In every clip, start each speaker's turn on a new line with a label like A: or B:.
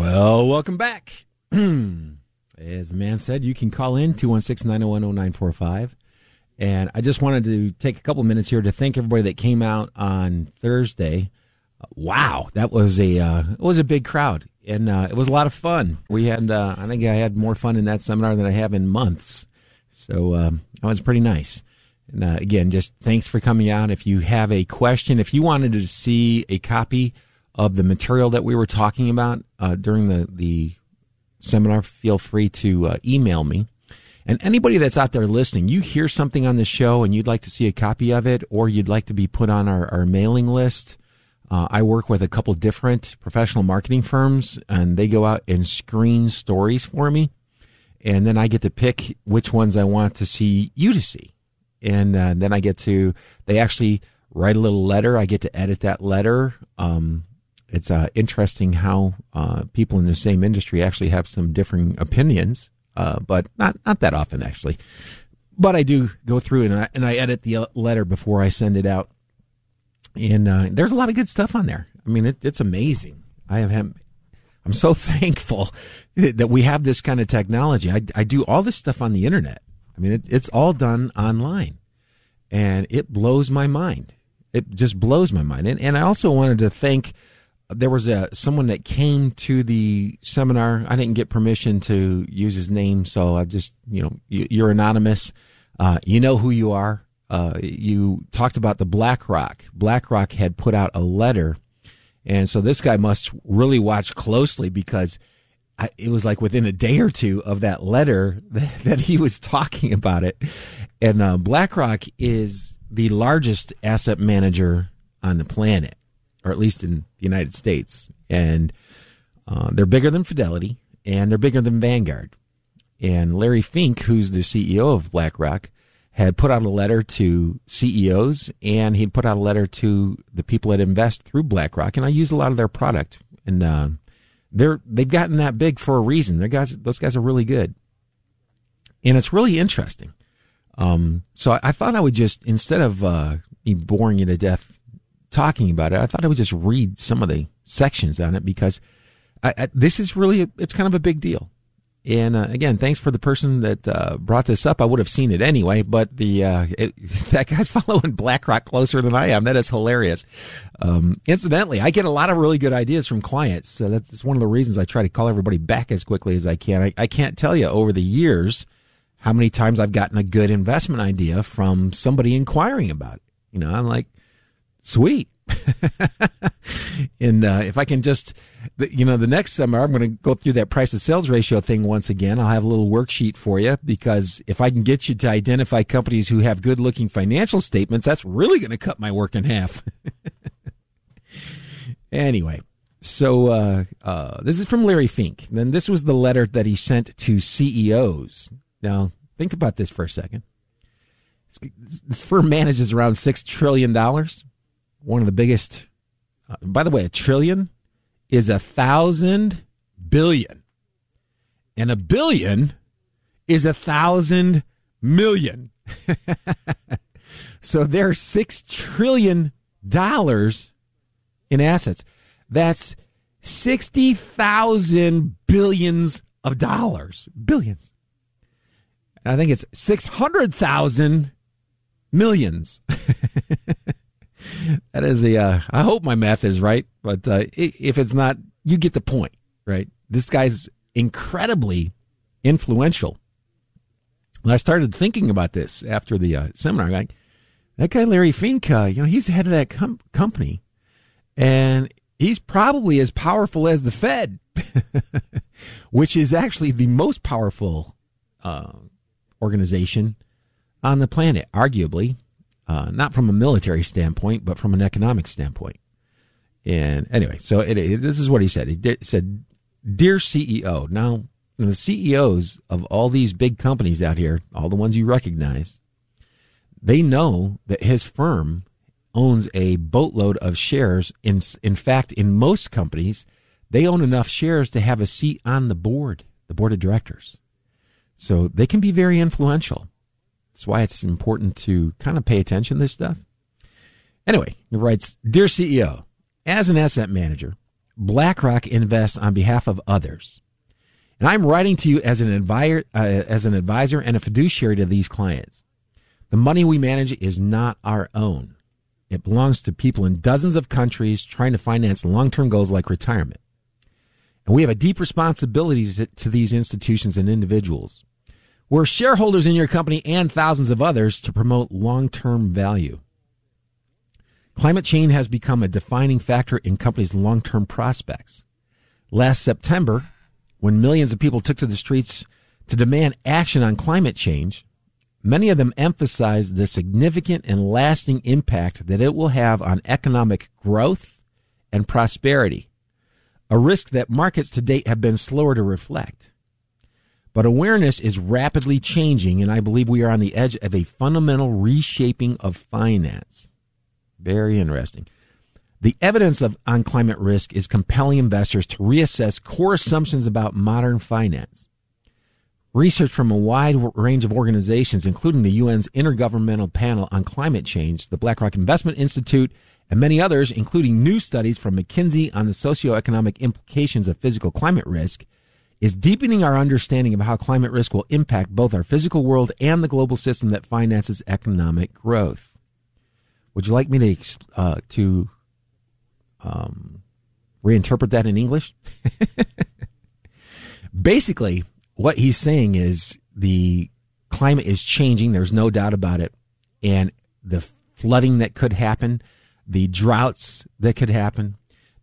A: Well, welcome back. As the man said, you can call in 216 901 0945. And I just wanted to take a couple minutes here to thank everybody that came out on Thursday. Wow, that was a uh, it was a big crowd, and uh, it was a lot of fun. We had uh, I think I had more fun in that seminar than I have in months, so um, that was pretty nice. And uh, again, just thanks for coming out. If you have a question, if you wanted to see a copy of the material that we were talking about uh, during the the seminar, feel free to uh, email me. And anybody that's out there listening, you hear something on the show and you'd like to see a copy of it, or you'd like to be put on our, our mailing list. Uh, I work with a couple different professional marketing firms, and they go out and screen stories for me, and then I get to pick which ones I want to see you to see, and uh, then I get to they actually write a little letter. I get to edit that letter. Um, it's uh, interesting how uh, people in the same industry actually have some differing opinions, uh, but not not that often actually. But I do go through and I, and I edit the letter before I send it out, and uh, there's a lot of good stuff on there. I mean, it, it's amazing. I have I'm so thankful that we have this kind of technology. I, I do all this stuff on the internet. I mean, it, it's all done online, and it blows my mind. It just blows my mind. And, and I also wanted to thank there was a someone that came to the seminar. I didn't get permission to use his name, so I just you know you, are anonymous. Uh, you know who you are. Uh, you talked about the BlackRock. BlackRock had put out a letter, and so this guy must really watch closely because I, it was like within a day or two of that letter that, that he was talking about it. And uh, BlackRock is the largest asset manager on the planet or at least in the United States. And uh, they're bigger than Fidelity and they're bigger than Vanguard. And Larry Fink, who's the CEO of BlackRock, had put out a letter to CEOs and he'd put out a letter to the people that invest through BlackRock. And I use a lot of their product. And uh, they're they've gotten that big for a reason. Their guys, those guys are really good, and it's really interesting. Um, so I, I, thought I would just instead of uh, boring you to death talking about it, I thought I would just read some of the sections on it because I, I, this is really, a, it's kind of a big deal. And uh, again, thanks for the person that uh, brought this up. I would have seen it anyway, but the uh, it, that guy's following BlackRock closer than I am. That is hilarious. Um, incidentally, I get a lot of really good ideas from clients. So that's one of the reasons I try to call everybody back as quickly as I can. I, I can't tell you over the years how many times I've gotten a good investment idea from somebody inquiring about it. You know, I'm like, Sweet. and uh, if I can just, you know, the next summer, I'm going to go through that price to sales ratio thing once again. I'll have a little worksheet for you because if I can get you to identify companies who have good looking financial statements, that's really going to cut my work in half. anyway, so uh, uh, this is from Larry Fink. Then this was the letter that he sent to CEOs. Now, think about this for a second. This firm manages around $6 trillion one of the biggest. Uh, by the way, a trillion is a thousand billion, and a billion is a thousand million. so there's six trillion dollars in assets. That's sixty thousand billions of dollars. Billions. I think it's 600,000 millions. that is a. Uh, I hope my math is right, but uh, if it's not, you get the point, right? This guy's incredibly influential. And I started thinking about this after the uh, seminar. Like, that guy, Larry Fink, uh, you know, he's the head of that com- company, and he's probably as powerful as the Fed, which is actually the most powerful uh, organization on the planet, arguably, uh, not from a military standpoint, but from an economic standpoint. And anyway, so it, it, this is what he said. He did, said, "Dear CEO, now the CEOs of all these big companies out here, all the ones you recognize, they know that his firm owns a boatload of shares. In in fact, in most companies, they own enough shares to have a seat on the board, the board of directors. So they can be very influential. That's why it's important to kind of pay attention to this stuff. Anyway, he writes, Dear CEO, as an asset manager, BlackRock invests on behalf of others. And I'm writing to you as an, advisor, uh, as an advisor and a fiduciary to these clients. The money we manage is not our own. It belongs to people in dozens of countries trying to finance long-term goals like retirement. And we have a deep responsibility to, to these institutions and individuals. We're shareholders in your company and thousands of others to promote long term value. Climate change has become a defining factor in companies' long term prospects. Last September, when millions of people took to the streets to demand action on climate change, many of them emphasized the significant and lasting impact that it will have on economic growth and prosperity, a risk that markets to date have been slower to reflect. But awareness is rapidly changing, and I believe we are on the edge of a fundamental reshaping of finance. Very interesting. The evidence of, on climate risk is compelling investors to reassess core assumptions about modern finance. Research from a wide range of organizations, including the UN's Intergovernmental Panel on Climate Change, the BlackRock Investment Institute, and many others, including new studies from McKinsey on the socioeconomic implications of physical climate risk, is deepening our understanding of how climate risk will impact both our physical world and the global system that finances economic growth. Would you like me to uh, to um, reinterpret that in English? Basically, what he's saying is the climate is changing. There's no doubt about it, and the flooding that could happen, the droughts that could happen,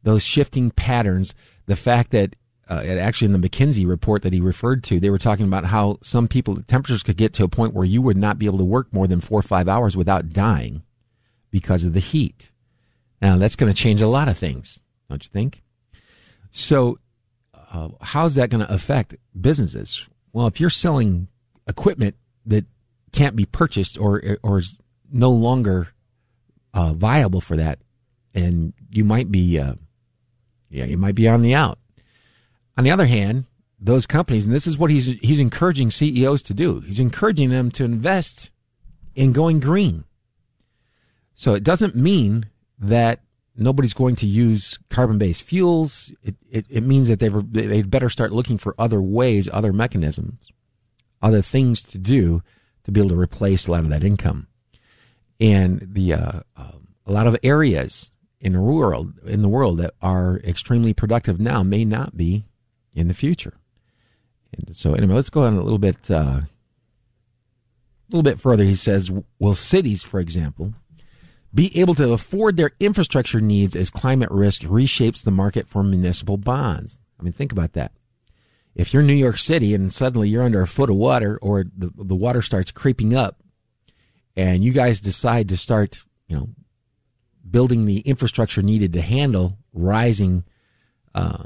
A: those shifting patterns, the fact that uh, actually in the McKinsey report that he referred to, they were talking about how some people, temperatures could get to a point where you would not be able to work more than four or five hours without dying because of the heat. Now, that's going to change a lot of things, don't you think? So, uh, how's that going to affect businesses? Well, if you're selling equipment that can't be purchased or, or is no longer uh, viable for that, and you might be, uh, yeah, you might be on the out. On the other hand, those companies, and this is what he's he's encouraging CEOs to do. He's encouraging them to invest in going green. So it doesn't mean that nobody's going to use carbon-based fuels. It, it, it means that they've they'd better start looking for other ways, other mechanisms, other things to do to be able to replace a lot of that income. And the uh, uh, a lot of areas in the world in the world that are extremely productive now may not be in the future. And so, anyway, let's go on a little bit, uh, a little bit further. He says, "Will cities, for example, be able to afford their infrastructure needs as climate risk reshapes the market for municipal bonds?" I mean, think about that. If you're New York City and suddenly you're under a foot of water, or the the water starts creeping up, and you guys decide to start, you know, building the infrastructure needed to handle rising uh,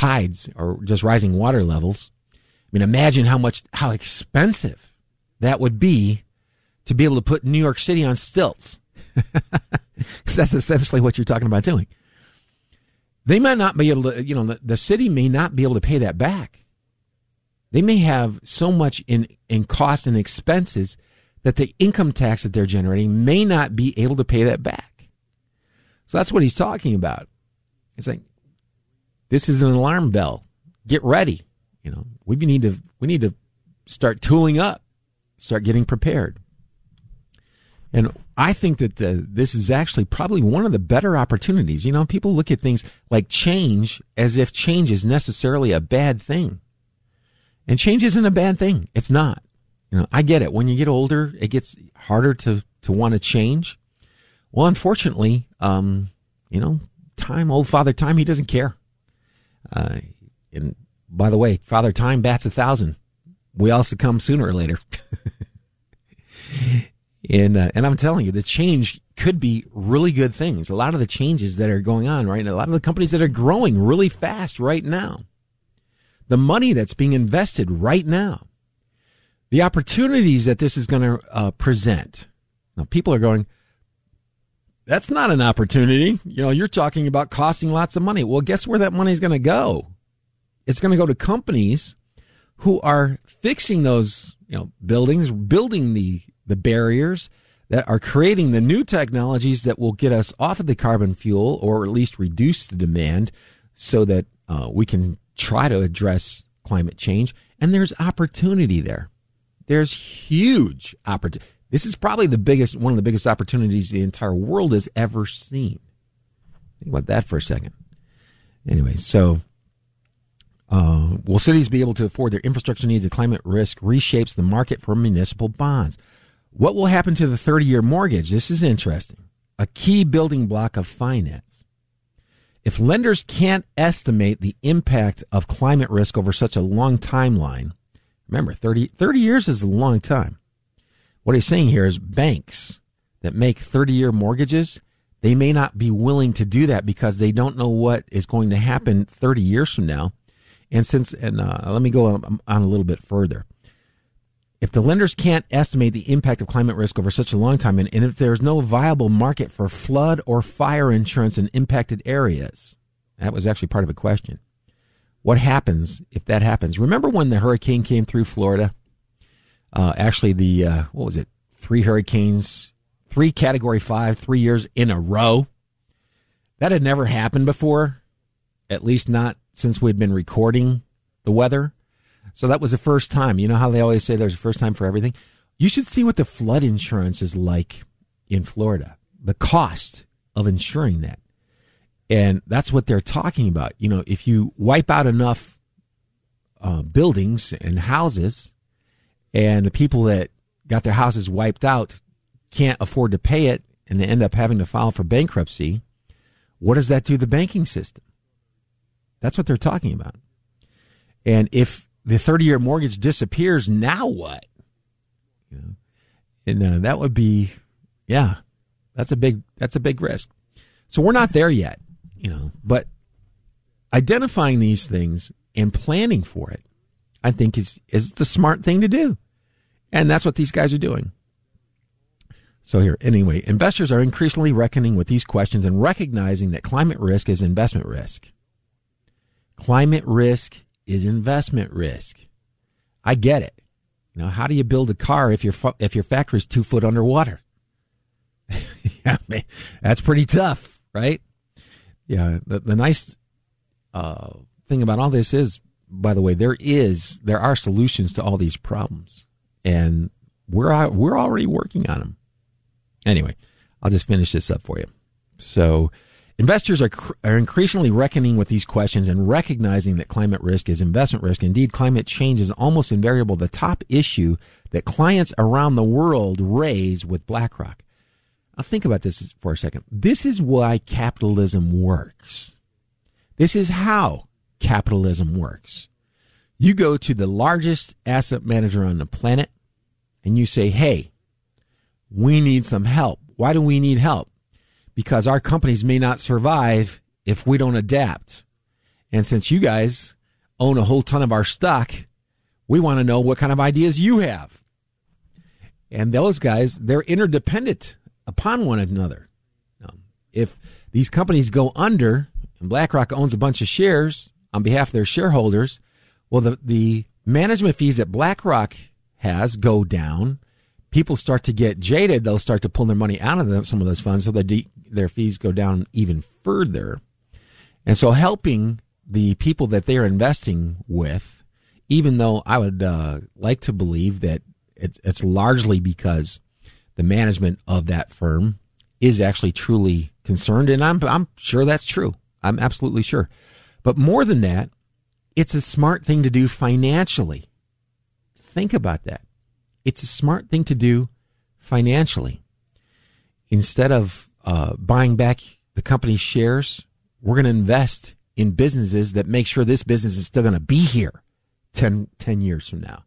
A: tides or just rising water levels. I mean, imagine how much, how expensive that would be to be able to put New York City on stilts. That's essentially what you're talking about doing. They might not be able to, you know, the, the city may not be able to pay that back. They may have so much in, in cost and expenses that the income tax that they're generating may not be able to pay that back. So that's what he's talking about. It's like, this is an alarm bell. Get ready. You know, we need to we need to start tooling up, start getting prepared. And I think that the, this is actually probably one of the better opportunities. You know, people look at things like change as if change is necessarily a bad thing. And change isn't a bad thing. It's not. You know, I get it. When you get older, it gets harder to, to want to change. Well, unfortunately, um, you know, time, old Father Time, he doesn't care. Uh, and by the way, Father Time bats a thousand. We all succumb sooner or later. and uh, and I'm telling you, the change could be really good things. A lot of the changes that are going on right now, a lot of the companies that are growing really fast right now, the money that's being invested right now, the opportunities that this is going to uh, present. Now, people are going, that's not an opportunity. You know, you're talking about costing lots of money. Well, guess where that money is going to go? It's going to go to companies who are fixing those, you know, buildings, building the the barriers that are creating the new technologies that will get us off of the carbon fuel or at least reduce the demand so that uh, we can try to address climate change. And there's opportunity there. There's huge opportunity. This is probably the biggest, one of the biggest opportunities the entire world has ever seen. Think about that for a second. Anyway, so uh, will cities be able to afford their infrastructure needs? The climate risk reshapes the market for municipal bonds. What will happen to the 30 year mortgage? This is interesting. A key building block of finance. If lenders can't estimate the impact of climate risk over such a long timeline, remember 30, 30 years is a long time. What he's saying here is banks that make 30 year mortgages, they may not be willing to do that because they don't know what is going to happen 30 years from now. And since, and uh, let me go on, on a little bit further if the lenders can't estimate the impact of climate risk over such a long time, and, and if there's no viable market for flood or fire insurance in impacted areas, that was actually part of a question. What happens if that happens? Remember when the hurricane came through Florida? Uh, actually, the uh, what was it? Three hurricanes, three Category Five, three years in a row. That had never happened before, at least not since we'd been recording the weather. So that was the first time. You know how they always say there's a first time for everything? You should see what the flood insurance is like in Florida, the cost of insuring that. And that's what they're talking about. You know, if you wipe out enough uh, buildings and houses, and the people that got their houses wiped out can't afford to pay it, and they end up having to file for bankruptcy, what does that do to the banking system? That's what they're talking about. And if the 30 year mortgage disappears, now what? You know, and uh, that would be, yeah, that's a big, that's a big risk. So we're not there yet, you know, but identifying these things and planning for it, I think is, is the smart thing to do. And that's what these guys are doing. So here, anyway, investors are increasingly reckoning with these questions and recognizing that climate risk is investment risk. Climate risk is investment risk. I get it. Now, how do you build a car if your if your factory is two foot underwater? yeah, that's pretty tough, right? Yeah. The, the nice uh, thing about all this is, by the way, there is there are solutions to all these problems, and we're we're already working on them. Anyway, I'll just finish this up for you. So Investors are, are increasingly reckoning with these questions and recognizing that climate risk is investment risk. Indeed, climate change is almost invariable the top issue that clients around the world raise with BlackRock. Now think about this for a second. This is why capitalism works. This is how capitalism works. You go to the largest asset manager on the planet and you say, Hey, we need some help. Why do we need help? because our companies may not survive if we don't adapt. And since you guys own a whole ton of our stock, we want to know what kind of ideas you have. And those guys, they're interdependent upon one another. Um, if these companies go under and BlackRock owns a bunch of shares on behalf of their shareholders, well, the, the management fees that BlackRock has go down. People start to get jaded. They'll start to pull their money out of some of those funds. So de- their fees go down even further. And so helping the people that they're investing with even though I would uh, like to believe that it, it's largely because the management of that firm is actually truly concerned, and I'm I'm sure that's true. I'm absolutely sure. But more than that, it's a smart thing to do financially. Think about that. It's a smart thing to do financially. Instead of uh, buying back the company's shares, we're going to invest in businesses that make sure this business is still going to be here 10, 10 years from now.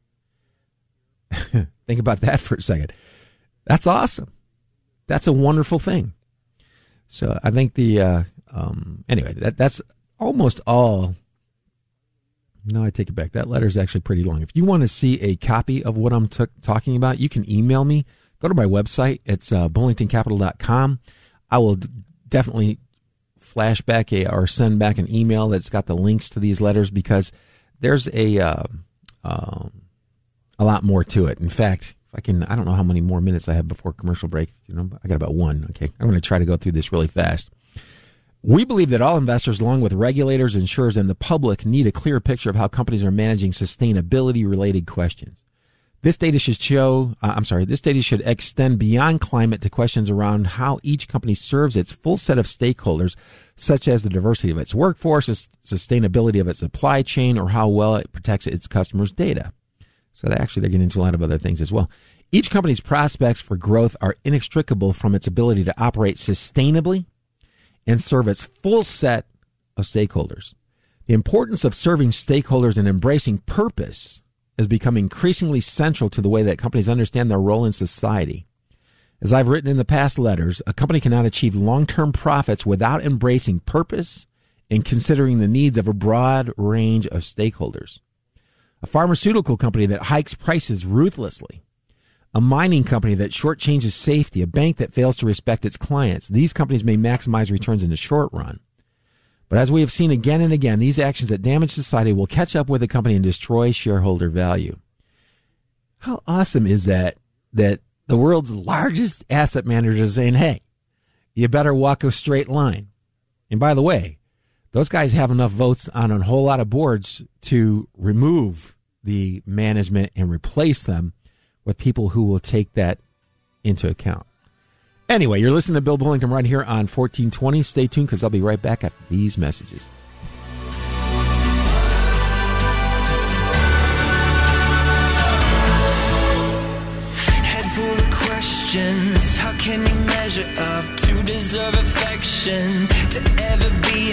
A: Think about that for a second. That's awesome. That's a wonderful thing. So I think the uh, um, anyway that that's almost all. No, I take it back. That letter is actually pretty long. If you want to see a copy of what I'm t- talking about, you can email me. Go to my website. It's uh, bullingtoncapital.com. I will d- definitely flash back a, or send back an email that's got the links to these letters because there's a uh, um, a lot more to it. In fact, I can, I don't know how many more minutes I have before commercial break. You know, I got about one. Okay, I'm going to try to go through this really fast. We believe that all investors, along with regulators, insurers, and the public, need a clear picture of how companies are managing sustainability related questions. This data should show, uh, I'm sorry, this data should extend beyond climate to questions around how each company serves its full set of stakeholders, such as the diversity of its workforce, sustainability of its supply chain, or how well it protects its customers' data. So they actually, they're getting into a lot of other things as well. Each company's prospects for growth are inextricable from its ability to operate sustainably and serve its full set of stakeholders. The importance of serving stakeholders and embracing purpose has become increasingly central to the way that companies understand their role in society. As I've written in the past letters, a company cannot achieve long-term profits without embracing purpose and considering the needs of a broad range of stakeholders. A pharmaceutical company that hikes prices ruthlessly a mining company that shortchanges safety, a bank that fails to respect its clients. These companies may maximize returns in the short run. But as we have seen again and again, these actions that damage society will catch up with the company and destroy shareholder value. How awesome is that? That the world's largest asset manager is saying, hey, you better walk a straight line. And by the way, those guys have enough votes on a whole lot of boards to remove the management and replace them with people who will take that into account. Anyway, you're listening to Bill Bullington right here on 1420. Stay tuned because I'll be right back after these messages.
B: How can you measure up to deserve affection? To ever be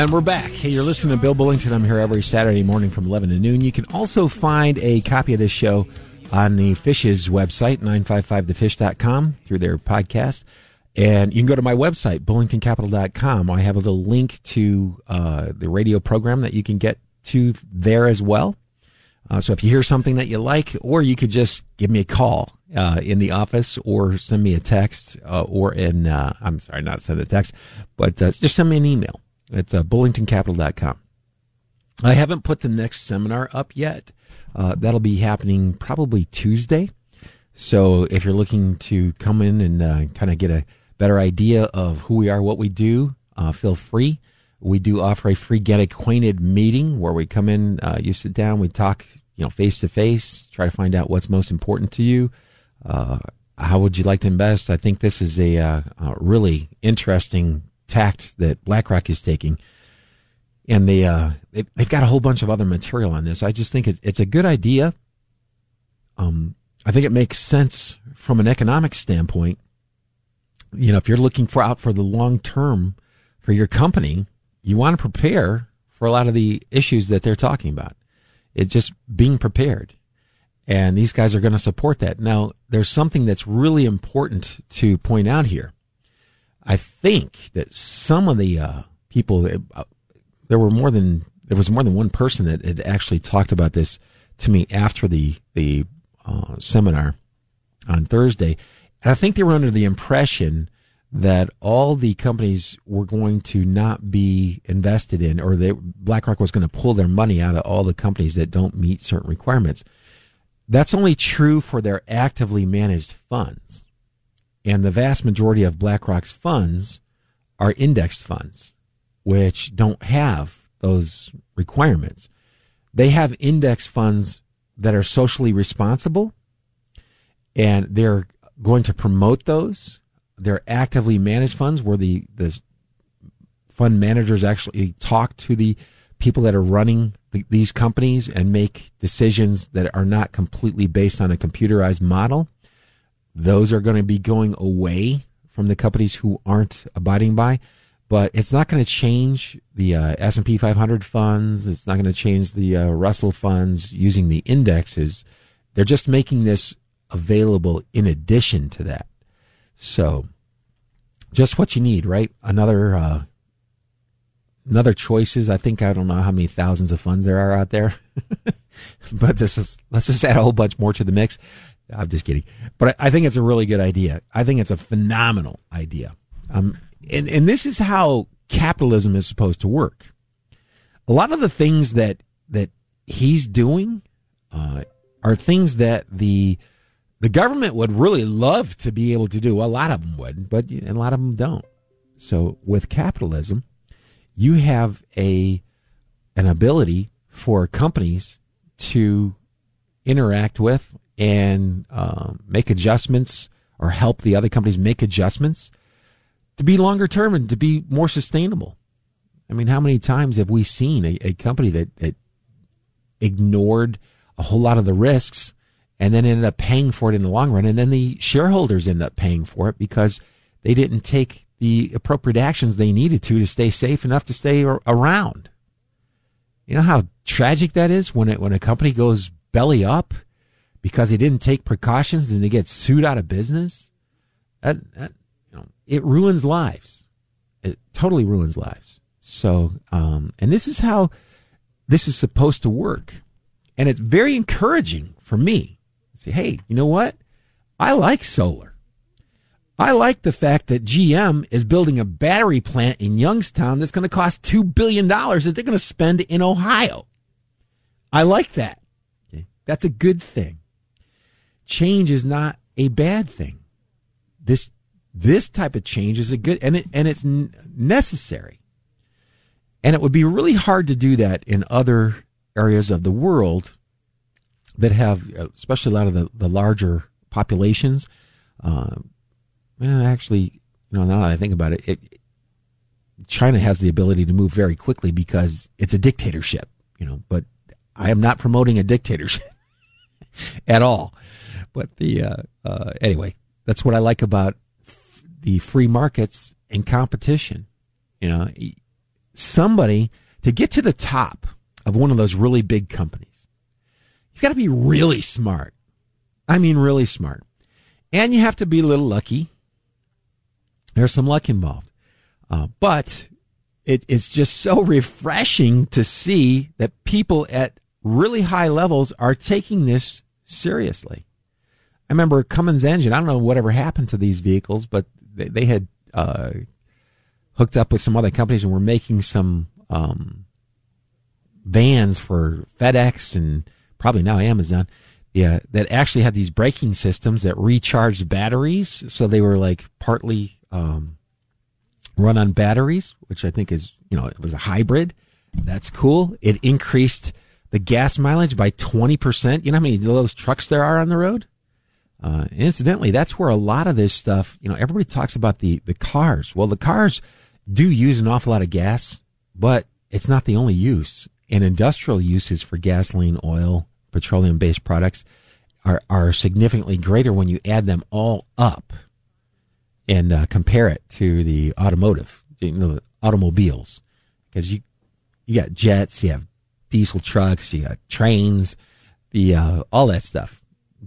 A: And we're back. Hey, you're listening to Bill Bullington. I'm here every Saturday morning from 11 to noon. You can also find a copy of this show on the Fish's website, 955thefish.com, through their podcast. And you can go to my website, bullingtoncapital.com. I have a little link to uh, the radio program that you can get to there as well. Uh, so if you hear something that you like, or you could just give me a call uh, in the office, or send me a text, uh, or in uh, I'm sorry, not send a text, but uh, just send me an email. It's uh, bullingtoncapital.com. I haven't put the next seminar up yet. Uh, that'll be happening probably Tuesday. So if you're looking to come in and uh, kind of get a better idea of who we are, what we do, uh, feel free. We do offer a free get acquainted meeting where we come in, uh, you sit down, we talk, you know, face to face, try to find out what's most important to you. Uh, how would you like to invest? I think this is a, uh, a really interesting tact that BlackRock is taking and they uh, they, have got a whole bunch of other material on this. I just think it, it's a good idea. Um, I think it makes sense from an economic standpoint. You know, if you're looking for out for the long term for your company, you want to prepare for a lot of the issues that they're talking about. It's just being prepared. And these guys are going to support that. Now, there's something that's really important to point out here. I think that some of the uh, people, uh, there were more than there was more than one person that had actually talked about this to me after the the uh, seminar on Thursday, And I think they were under the impression that all the companies were going to not be invested in, or they, BlackRock was going to pull their money out of all the companies that don't meet certain requirements. That's only true for their actively managed funds. And the vast majority of BlackRock's funds are indexed funds, which don't have those requirements. They have index funds that are socially responsible and they're going to promote those. They're actively managed funds where the, the fund managers actually talk to the people that are running the, these companies and make decisions that are not completely based on a computerized model. Those are going to be going away from the companies who aren't abiding by but it's not going to change the uh, S&P 500 funds. It's not going to change the uh, Russell funds using the indexes. They're just making this available in addition to that. So, just what you need, right? Another uh, another choices. I think I don't know how many thousands of funds there are out there, but this is let's just add a whole bunch more to the mix. I'm just kidding, but I, I think it's a really good idea. I think it's a phenomenal idea. Um, and, and this is how capitalism is supposed to work. A lot of the things that, that he's doing, uh, are things that the, the government would really love to be able to do. A lot of them would, but a lot of them don't. So with capitalism, you have a, an ability for companies to interact with and uh, make adjustments or help the other companies make adjustments to be longer term and to be more sustainable. I mean, how many times have we seen a, a company that, that ignored a whole lot of the risks and then ended up paying for it in the long run? And then the shareholders end up paying for it because they didn't take the appropriate actions they needed to to stay safe enough to stay around. You know how tragic that is when it, when a company goes belly up because they didn't take precautions and they get sued out of business? That, that, it ruins lives. It totally ruins lives. So, um, and this is how this is supposed to work. And it's very encouraging for me. Say, hey, you know what? I like solar. I like the fact that GM is building a battery plant in Youngstown that's going to cost $2 billion that they're going to spend in Ohio. I like that. Okay. That's a good thing. Change is not a bad thing. This this type of change is a good and it and it's necessary. And it would be really hard to do that in other areas of the world that have, especially a lot of the, the larger populations. Uh, actually, you know, now that I think about it, it, China has the ability to move very quickly because it's a dictatorship, you know, but I am not promoting a dictatorship at all. But the, uh, uh, anyway, that's what I like about the free markets and competition. You know, somebody to get to the top of one of those really big companies, you've got to be really smart. I mean, really smart. And you have to be a little lucky. There's some luck involved. Uh, but it, it's just so refreshing to see that people at really high levels are taking this seriously. I remember Cummins engine. I don't know whatever happened to these vehicles, but they, they had uh, hooked up with some other companies and were making some um, vans for FedEx and probably now Amazon. Yeah, that actually had these braking systems that recharged batteries, so they were like partly um, run on batteries, which I think is you know it was a hybrid. That's cool. It increased the gas mileage by twenty percent. You know how many of those trucks there are on the road? Uh, incidentally, that's where a lot of this stuff, you know, everybody talks about the, the cars. Well, the cars do use an awful lot of gas, but it's not the only use. And industrial uses for gasoline, oil, petroleum based products are, are significantly greater when you add them all up and uh, compare it to the automotive, you know, the automobiles. Because you, you got jets, you have diesel trucks, you got trains, the, uh, all that stuff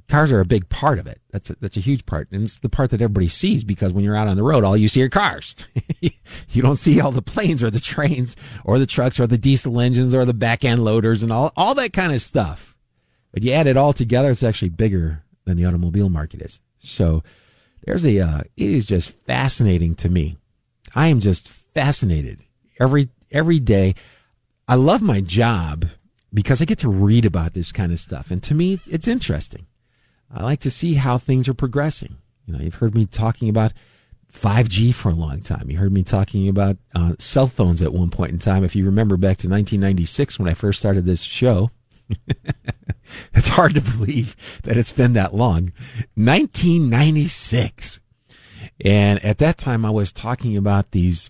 A: cars are a big part of it. That's a, that's a huge part, and it's the part that everybody sees because when you're out on the road, all you see are cars. you don't see all the planes or the trains or the trucks or the diesel engines or the back end loaders and all all that kind of stuff. But you add it all together, it's actually bigger than the automobile market is. So there's a uh, it is just fascinating to me. I am just fascinated every every day. I love my job because I get to read about this kind of stuff, and to me, it's interesting. I like to see how things are progressing. You know, you've heard me talking about 5G for a long time. You heard me talking about uh, cell phones at one point in time. If you remember back to 1996 when I first started this show, it's hard to believe that it's been that long. 1996. And at that time, I was talking about these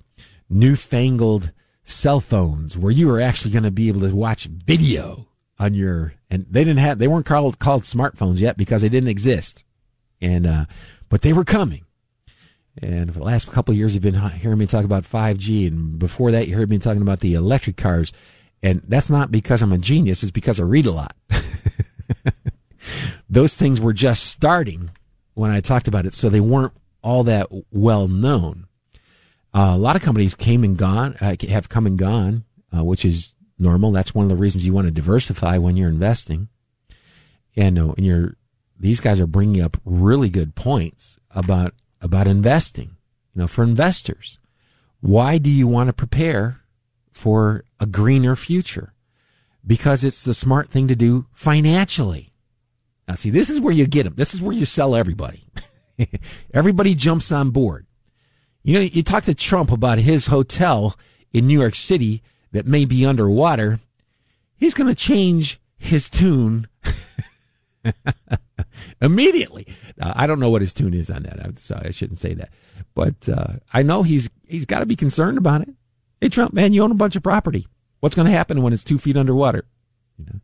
A: newfangled cell phones where you were actually going to be able to watch video on your, and they didn't have, they weren't called, called smartphones yet because they didn't exist. And, uh, but they were coming. And for the last couple years, you've been hearing me talk about 5G. And before that, you heard me talking about the electric cars. And that's not because I'm a genius. It's because I read a lot. Those things were just starting when I talked about it. So they weren't all that well known. Uh, a lot of companies came and gone, uh, have come and gone, uh, which is normal. That's one of the reasons you want to diversify when you're investing. And, and you're, these guys are bringing up really good points about about investing, you know, for investors. Why do you want to prepare for a greener future? Because it's the smart thing to do financially. Now, see, this is where you get them. This is where you sell everybody. everybody jumps on board. You know, you talk to Trump about his hotel in New York City that may be underwater. He's going to change his tune immediately. I don't know what his tune is on that. I'm sorry, I shouldn't say that, but uh, I know he's he's got to be concerned about it. Hey, Trump, man, you own a bunch of property. What's going to happen when it's two feet underwater? You know,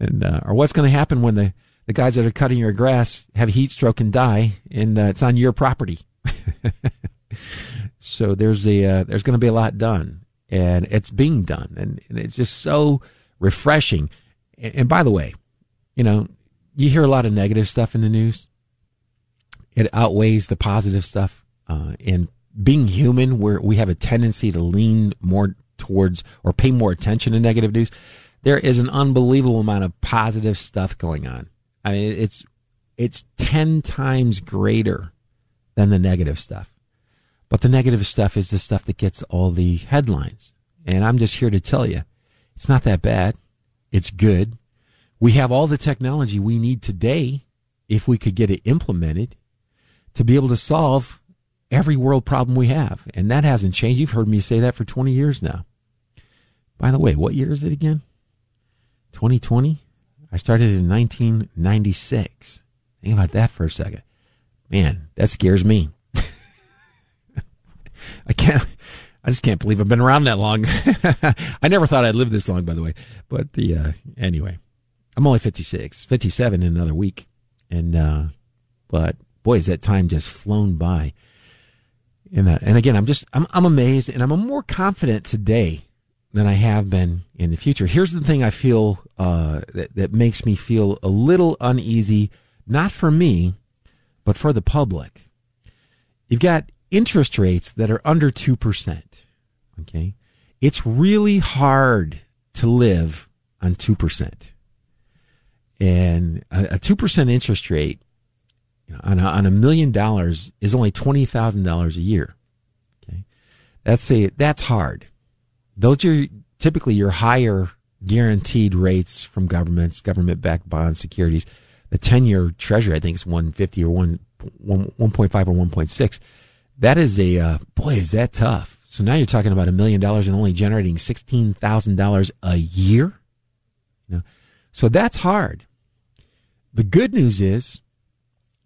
A: and uh, or what's going to happen when the the guys that are cutting your grass have a heat stroke and die, and uh, it's on your property. so there's a uh, there's going to be a lot done, and it's being done, and, and it's just so refreshing. And, and by the way, you know, you hear a lot of negative stuff in the news. It outweighs the positive stuff. Uh, and being human, where we have a tendency to lean more towards or pay more attention to negative news, there is an unbelievable amount of positive stuff going on. I mean, it's it's ten times greater than the negative stuff. But the negative stuff is the stuff that gets all the headlines. And I'm just here to tell you, it's not that bad. It's good. We have all the technology we need today, if we could get it implemented, to be able to solve every world problem we have. And that hasn't changed. You've heard me say that for 20 years now. By the way, what year is it again? 2020? I started in 1996. Think about that for a second. Man, that scares me. I can't, I just can't believe I've been around that long. I never thought I'd live this long, by the way. But the, uh, anyway. I'm only 56, 57 in another week. And, uh, but boy, has that time just flown by. And, uh, and again, I'm just, I'm, I'm amazed and I'm more confident today than I have been in the future. Here's the thing I feel, uh, that, that makes me feel a little uneasy, not for me, but for the public. You've got interest rates that are under 2%. Okay. It's really hard to live on 2% and a two percent interest rate on a, on a million dollars is only twenty thousand dollars a year. Okay, that's a that's hard. Those are typically your higher guaranteed rates from governments, government-backed bond securities. The ten-year Treasury, I think, is one fifty or one one point five or one point six. That is a uh, boy, is that tough. So now you're talking about a million dollars and only generating sixteen thousand dollars a year. You know, so that's hard. The good news is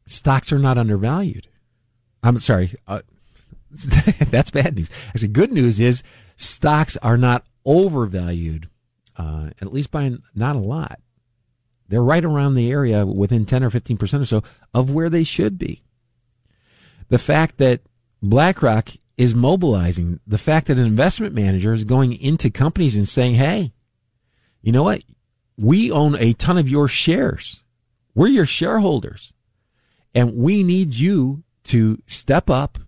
A: stocks are not undervalued. I'm sorry. Uh, that's bad news. Actually, good news is stocks are not overvalued, uh, at least by not a lot. They're right around the area within 10 or 15% or so of where they should be. The fact that BlackRock is mobilizing, the fact that an investment manager is going into companies and saying, hey, you know what? We own a ton of your shares. We're your shareholders. And we need you to step up,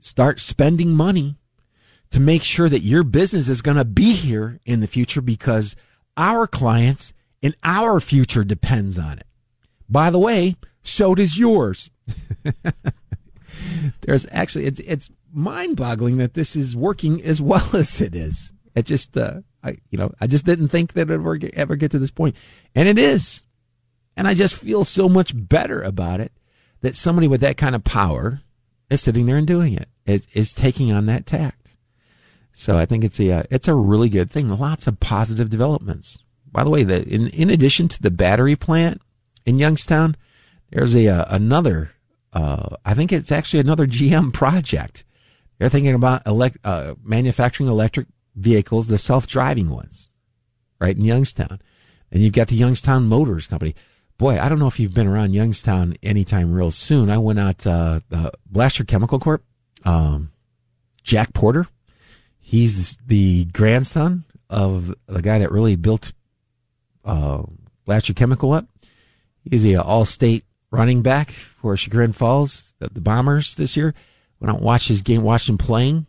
A: start spending money to make sure that your business is going to be here in the future because our clients and our future depends on it. By the way, so does yours. there's actually it's it's mind-boggling that this is working as well as it is. It just uh, I you know I just didn't think that it would ever get, ever get to this point, and it is, and I just feel so much better about it that somebody with that kind of power is sitting there and doing it. Is, is taking on that tact. So I think it's a uh, it's a really good thing. Lots of positive developments. By the way, the, in in addition to the battery plant in Youngstown, there's a uh, another. Uh, I think it's actually another GM project. They're thinking about elect, uh, manufacturing electric vehicles, the self-driving ones, right in Youngstown. And you've got the Youngstown Motors Company. Boy, I don't know if you've been around Youngstown anytime real soon. I went out uh, the Blaster Chemical Corp. Um, Jack Porter, he's the grandson of the guy that really built uh, Blaster Chemical up. He's the all-state running back for Chagrin Falls, the, the Bombers this year. When I watched his game, watched him playing,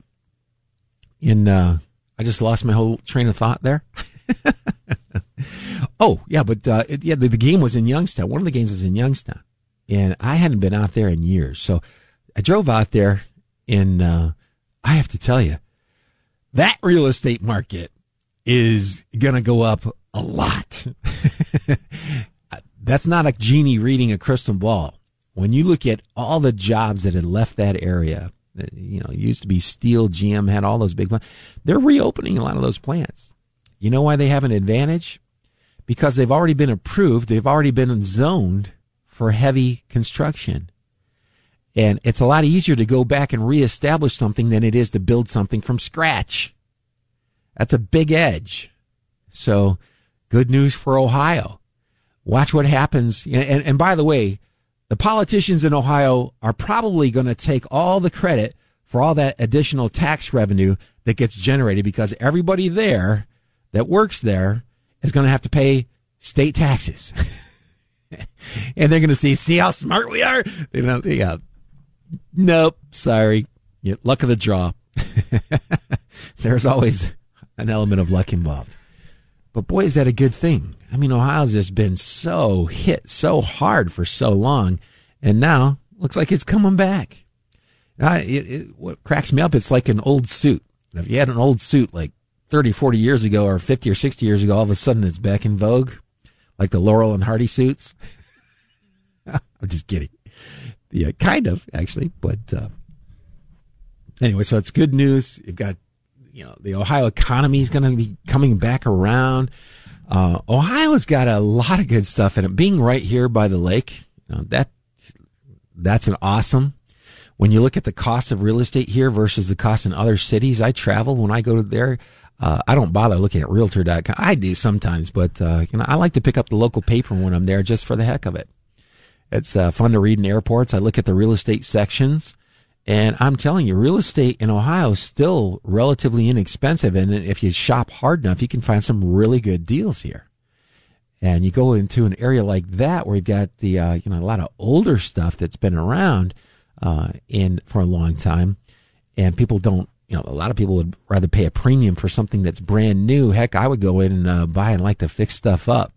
A: in uh, I just lost my whole train of thought there. oh yeah, but uh, it, yeah, the, the, game was in Youngstown. One of the games was in Youngstown, and I hadn't been out there in years. So I drove out there, and uh, I have to tell you, that real estate market is going to go up a lot. That's not a genie reading a crystal ball. When you look at all the jobs that had left that area, uh, you know, used to be steel, GM had all those big plants. They're reopening a lot of those plants. You know why they have an advantage? Because they've already been approved. They've already been zoned for heavy construction. And it's a lot easier to go back and reestablish something than it is to build something from scratch. That's a big edge. So good news for Ohio. Watch what happens. And, and by the way, the politicians in Ohio are probably going to take all the credit for all that additional tax revenue that gets generated because everybody there that works there is going to have to pay state taxes. and they're going to see, see how smart we are? You know, yeah. Nope. Sorry. Yeah, luck of the draw. There's always an element of luck involved. But boy, is that a good thing. I mean, Ohio's just been so hit so hard for so long, and now looks like it's coming back. I, it, it, what cracks me up, it's like an old suit. If you had an old suit like 30, 40 years ago or 50 or 60 years ago, all of a sudden it's back in vogue, like the Laurel and Hardy suits. I'm just kidding. Yeah, kind of, actually. But uh, anyway, so it's good news. You've got you know, the Ohio economy is going to be coming back around. Uh, Ohio's got a lot of good stuff in it. Being right here by the lake, you know, that that's an awesome. When you look at the cost of real estate here versus the cost in other cities, I travel when I go to there. Uh, I don't bother looking at realtor.com. I do sometimes, but, uh, you know, I like to pick up the local paper when I'm there just for the heck of it. It's uh, fun to read in airports. I look at the real estate sections and I'm telling you, real estate in Ohio is still relatively inexpensive. And if you shop hard enough, you can find some really good deals here. And you go into an area like that where you've got the, uh, you know, a lot of older stuff that's been around, uh, in for a long time. And people don't, you know, a lot of people would rather pay a premium for something that's brand new. Heck, I would go in and uh, buy and like to fix stuff up.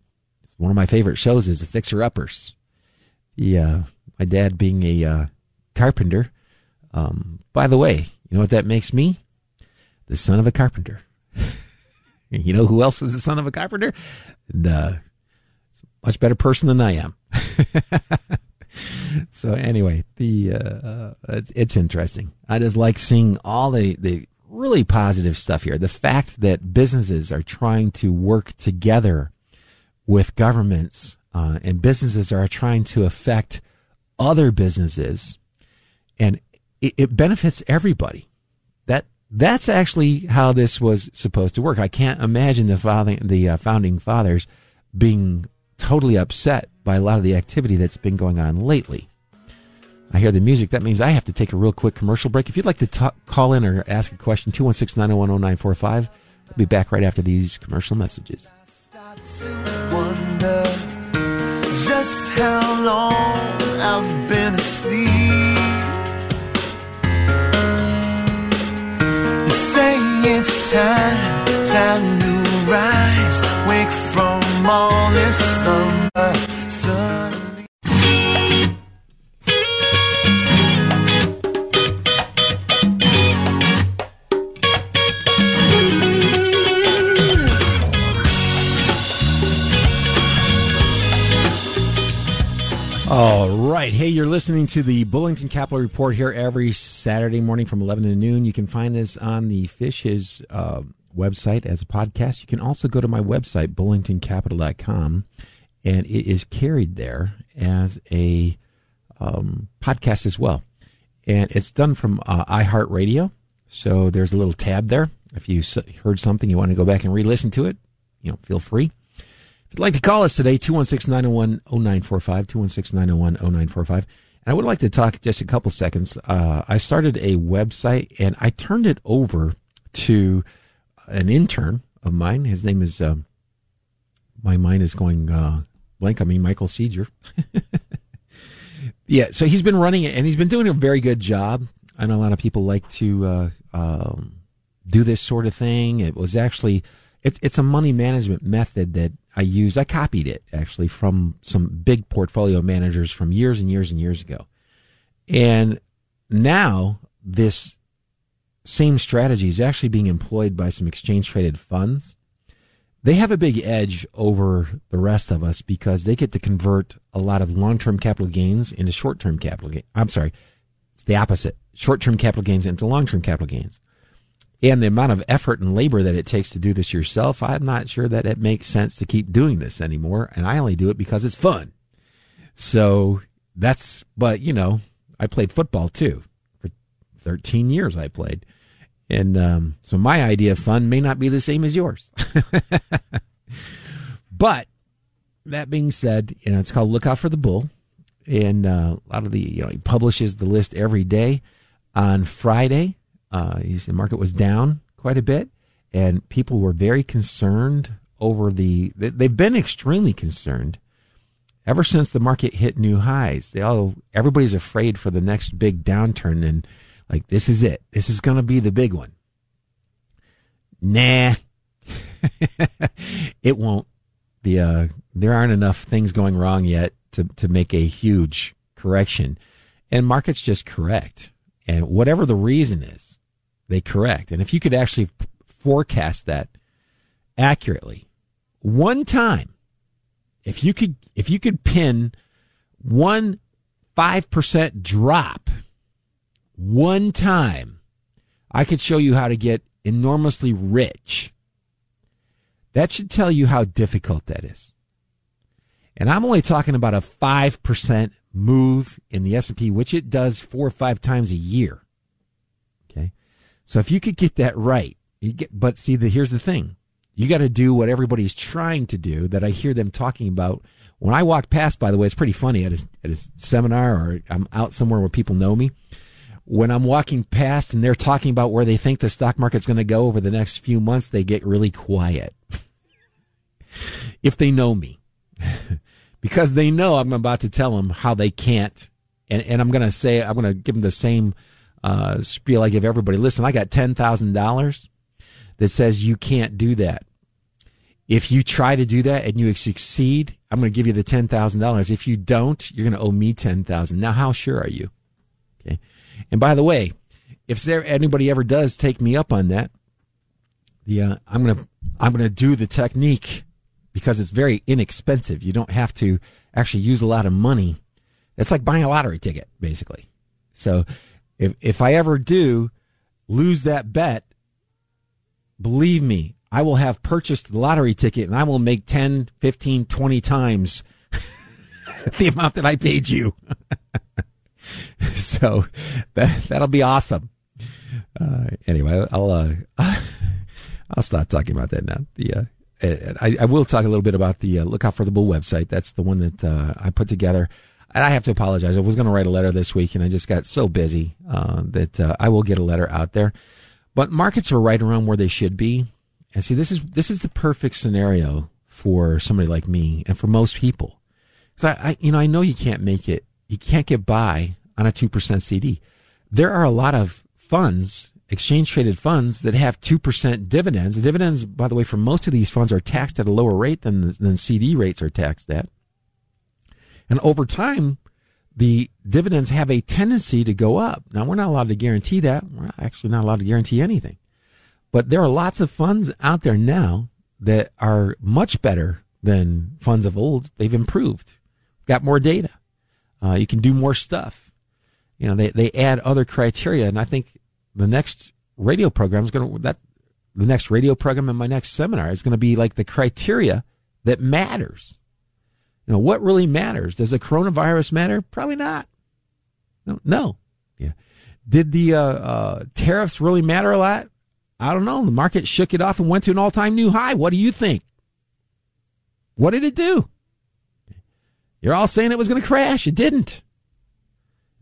A: One of my favorite shows is the Fixer Uppers. Yeah, my dad being a uh, carpenter, um, by the way, you know what that makes me? The son of a carpenter. you know who else is the son of a carpenter? And, uh, much better person than I am. so anyway, the uh, uh, it's, it's interesting. I just like seeing all the the really positive stuff here. The fact that businesses are trying to work together with governments, uh, and businesses are trying to affect other businesses, and it, it benefits everybody. That that's actually how this was supposed to work. I can't imagine the founding the uh, founding fathers being totally upset by a lot of the activity that's been going on lately. I hear the music. That means I have to take a real quick commercial break. If you'd like to talk, call in or ask a question, 216 901 0945. I'll be back right after these commercial messages. just how long I've been asleep. It's time, time to rise, wake from all this slumber. Listening to the Bullington Capital Report here every Saturday morning from 11 to noon. You can find this on the Fish's uh, website as a podcast. You can also go to my website, bullingtoncapital.com, and it is carried there as a um, podcast as well. And it's done from uh, iHeartRadio. So there's a little tab there. If you heard something, you want to go back and re listen to it, you know, feel free. If you'd like to call us today, 216 901 0945, 216 901 0945. And I would like to talk just a couple seconds. Uh, I started a website and I turned it over to an intern of mine. His name is, uh, my mind is going uh, blank. I mean, Michael Seeger. yeah, so he's been running it and he's been doing a very good job. I know a lot of people like to uh, um, do this sort of thing. It was actually, it, it's a money management method that I used, I copied it actually from some big portfolio managers from years and years and years ago. And now this same strategy is actually being employed by some exchange traded funds. They have a big edge over the rest of us because they get to convert a lot of long term capital gains into short term capital gains. I'm sorry, it's the opposite. Short term capital gains into long term capital gains and the amount of effort and labor that it takes to do this yourself, I'm not sure that it makes sense to keep doing this anymore. And I only do it because it's fun. So that's, but you know, I played football too. For 13 years I played. And um, so my idea of fun may not be the same as yours. but that being said, you know, it's called Look Out for the Bull. And uh, a lot of the, you know, he publishes the list every day. On Friday, uh, the market was down quite a bit, and people were very concerned over the. They've been extremely concerned ever since the market hit new highs. They all everybody's afraid for the next big downturn, and like this is it. This is going to be the big one. Nah, it won't. The uh, there aren't enough things going wrong yet to to make a huge correction, and markets just correct. And whatever the reason is, they correct. And if you could actually forecast that accurately, one time, if you could, if you could pin one 5% drop one time, I could show you how to get enormously rich. That should tell you how difficult that is. And I'm only talking about a 5% move in the S&P, which it does four or five times a year. So if you could get that right, get, but see, the, here's the thing. You got to do what everybody's trying to do that I hear them talking about. When I walk past, by the way, it's pretty funny at a, at a seminar or I'm out somewhere where people know me. When I'm walking past and they're talking about where they think the stock market's going to go over the next few months, they get really quiet. if they know me. because they know I'm about to tell them how they can't. And, and I'm going to say, I'm going to give them the same uh, spiel I give everybody. Listen, I got $10,000 that says you can't do that. If you try to do that and you succeed, I'm going to give you the $10,000. If you don't, you're going to owe me 10,000. Now, how sure are you? Okay. And by the way, if there anybody ever does take me up on that, the uh, I'm going to I'm going to do the technique because it's very inexpensive. You don't have to actually use a lot of money. It's like buying a lottery ticket, basically. So if if I ever do lose that bet, believe me, I will have purchased the lottery ticket and I will make 10, 15, 20 times the amount that I paid you. so that that'll be awesome. Uh, anyway, I'll uh, I'll stop talking about that now. The uh, I, I, will talk a little bit about the uh, Look Out for the Bull website. That's the one that uh, I put together and I have to apologize. I was going to write a letter this week, and I just got so busy uh, that uh, I will get a letter out there. But markets are right around where they should be, and see, this is this is the perfect scenario for somebody like me and for most people. So I, I you know, I know you can't make it, you can't get by on a two percent CD. There are a lot of funds, exchange traded funds, that have two percent dividends. The dividends, by the way, for most of these funds are taxed at a lower rate than than CD rates are taxed at. And over time, the dividends have a tendency to go up. Now, we're not allowed to guarantee that. We're actually not allowed to guarantee anything. But there are lots of funds out there now that are much better than funds of old. They've improved, got more data. Uh, you can do more stuff. You know, they, they add other criteria. And I think the next radio program is going to, that, the next radio program and my next seminar is going to be like the criteria that matters. You know, what really matters? Does the coronavirus matter? Probably not. No, no. Yeah. Did the uh, uh, tariffs really matter a lot? I don't know. The market shook it off and went to an all time new high. What do you think? What did it do? You're all saying it was going to crash. It didn't.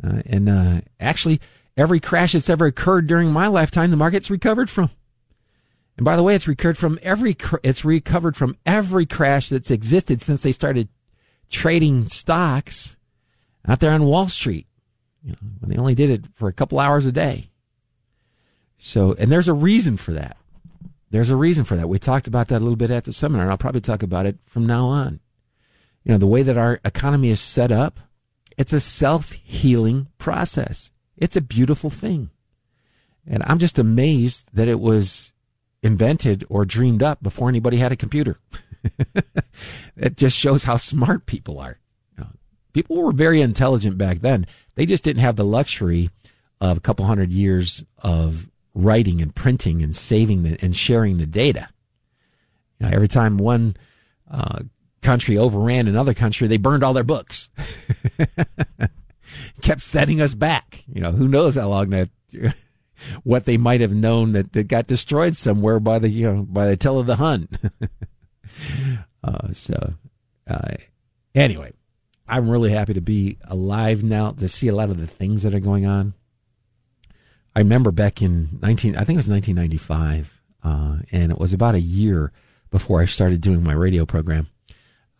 A: Uh, and uh, actually, every crash that's ever occurred during my lifetime, the market's recovered from. And by the way, it's recovered from every it's recovered from every crash that's existed since they started trading stocks out there on Wall Street. You know, when they only did it for a couple hours a day. So, and there's a reason for that. There's a reason for that. We talked about that a little bit at the seminar, and I'll probably talk about it from now on. You know, the way that our economy is set up, it's a self healing process. It's a beautiful thing. And I'm just amazed that it was invented or dreamed up before anybody had a computer. it just shows how smart people are. People were very intelligent back then. They just didn't have the luxury of a couple hundred years of writing and printing and saving the, and sharing the data. You know, every time one uh, country overran another country, they burned all their books. Kept setting us back. You know, who knows how long that, what they might have known that, that got destroyed somewhere by the, you know, by Attila the Hun. uh, so, uh, anyway, I'm really happy to be alive now to see a lot of the things that are going on. I remember back in 19, I think it was 1995, uh, and it was about a year before I started doing my radio program.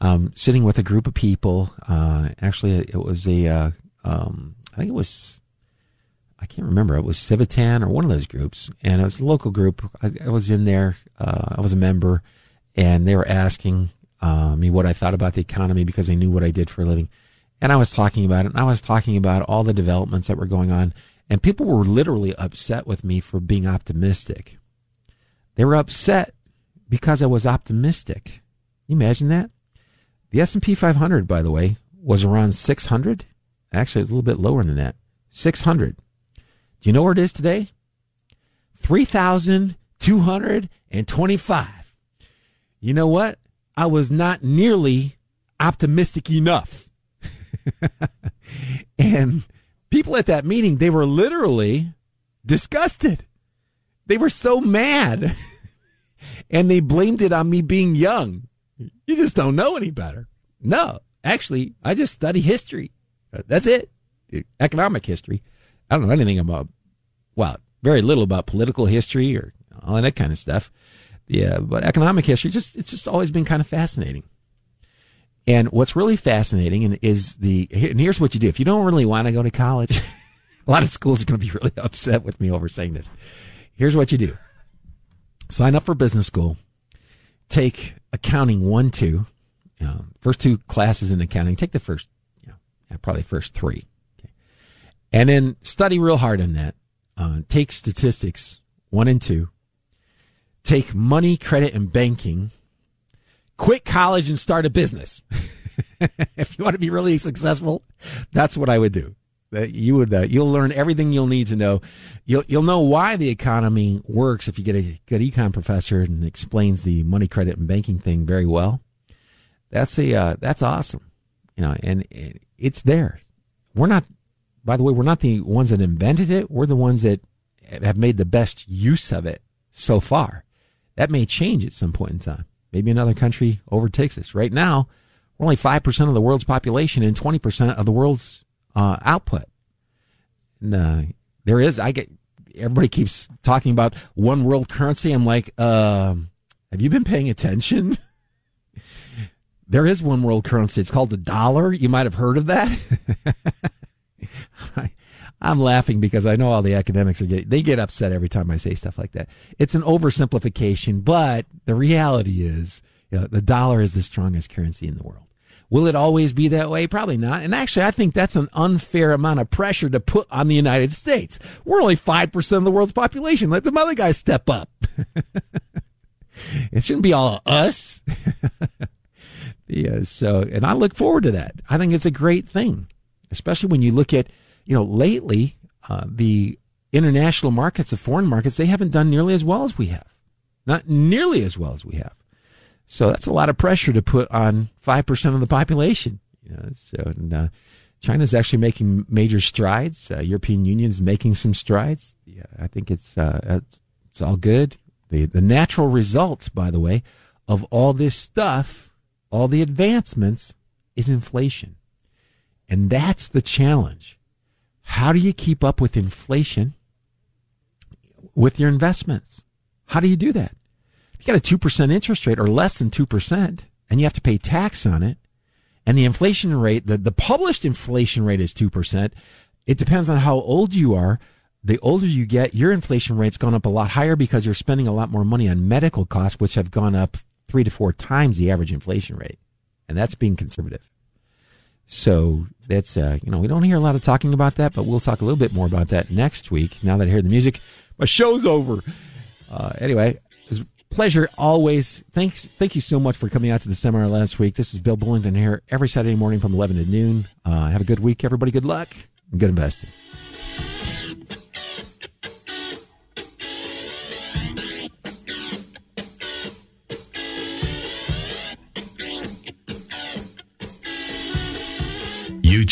A: Um, sitting with a group of people. Uh, actually, it was a, uh, um, I think it was, I can't remember. It was Civitan or one of those groups, and it was a local group. I, I was in there. Uh, I was a member, and they were asking uh, me what I thought about the economy because they knew what I did for a living. And I was talking about it, and I was talking about all the developments that were going on and people were literally upset with me for being optimistic. They were upset because I was optimistic. you imagine that? The S&P 500, by the way, was around 600. Actually, a little bit lower than that. 600. You know where it is today? 3,225. You know what? I was not nearly optimistic enough. and people at that meeting, they were literally disgusted. They were so mad. and they blamed it on me being young. You just don't know any better. No, actually, I just study history. That's it. Economic history. I don't know anything about, well, very little about political history or all that kind of stuff. Yeah, but economic history just it's just always been kind of fascinating. And what's really fascinating and is the, and here's what you do. If you don't really want to go to college, a lot of schools are going to be really upset with me over saying this. Here's what you do. Sign up for business school. Take accounting one, two, you know, first two classes in accounting. Take the first, you know, probably first three. And then study real hard on that. Uh, take statistics one and two. Take money, credit, and banking quit college and start a business. if you want to be really successful, that's what I would do. That you would, uh, you'll learn everything you'll need to know. You'll, you'll know why the economy works if you get a good econ professor and explains the money, credit, and banking thing very well. That's a, uh, that's awesome. You know, and it's there. We're not, by the way, we're not the ones that invented it. We're the ones that have made the best use of it so far. That may change at some point in time. Maybe another country overtakes us. Right now, we're only 5% of the world's population and 20% of the world's uh, output. Uh, there is, I get, everybody keeps talking about one world currency. I'm like, uh, have you been paying attention? there is one world currency. It's called the dollar. You might have heard of that. I, I'm laughing because I know all the academics are getting, they get upset every time I say stuff like that. It's an oversimplification, but the reality is, you know, the dollar is the strongest currency in the world. Will it always be that way? Probably not. And actually, I think that's an unfair amount of pressure to put on the United States. We're only 5% of the world's population. Let the other guys step up. it shouldn't be all us. yeah, so, and I look forward to that. I think it's a great thing. Especially when you look at, you know, lately, uh, the international markets, the foreign markets, they haven't done nearly as well as we have. Not nearly as well as we have. So that's a lot of pressure to put on 5% of the population. You know, so, and, uh, China's actually making major strides. Uh, European Union is making some strides. Yeah, I think it's, uh, it's all good. The, the natural result, by the way, of all this stuff, all the advancements is inflation. And that's the challenge. How do you keep up with inflation with your investments? How do you do that? If you got a 2% interest rate or less than 2% and you have to pay tax on it and the inflation rate, the, the published inflation rate is 2%. It depends on how old you are. The older you get, your inflation rate's gone up a lot higher because you're spending a lot more money on medical costs, which have gone up three to four times the average inflation rate. And that's being conservative. So that's, uh, you know, we don't hear a lot of talking about that, but we'll talk a little bit more about that next week. Now that I hear the music, my show's over. Uh, anyway, it's a pleasure always. Thanks. Thank you so much for coming out to the seminar last week. This is Bill Bullington here every Saturday morning from 11 to noon. Uh, have a good week, everybody. Good luck and good investing.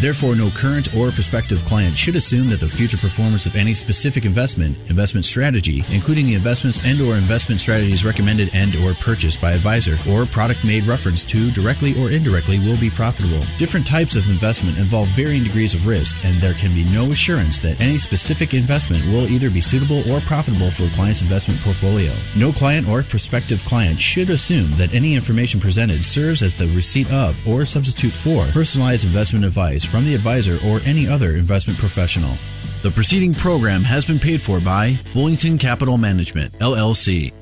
C: Therefore, no current or prospective client should assume that the future performance of any specific investment, investment strategy, including the investments and or investment strategies recommended and or purchased by advisor or product made reference to directly or indirectly will be profitable. Different types of investment involve varying degrees of risk, and there can be no assurance that any specific investment will either be suitable or profitable for a client's investment portfolio. No client or prospective client should assume that any information presented serves as the receipt of or substitute for personalized investment advice from the advisor or any other investment professional. The preceding program has been paid for by Bullington Capital Management, LLC.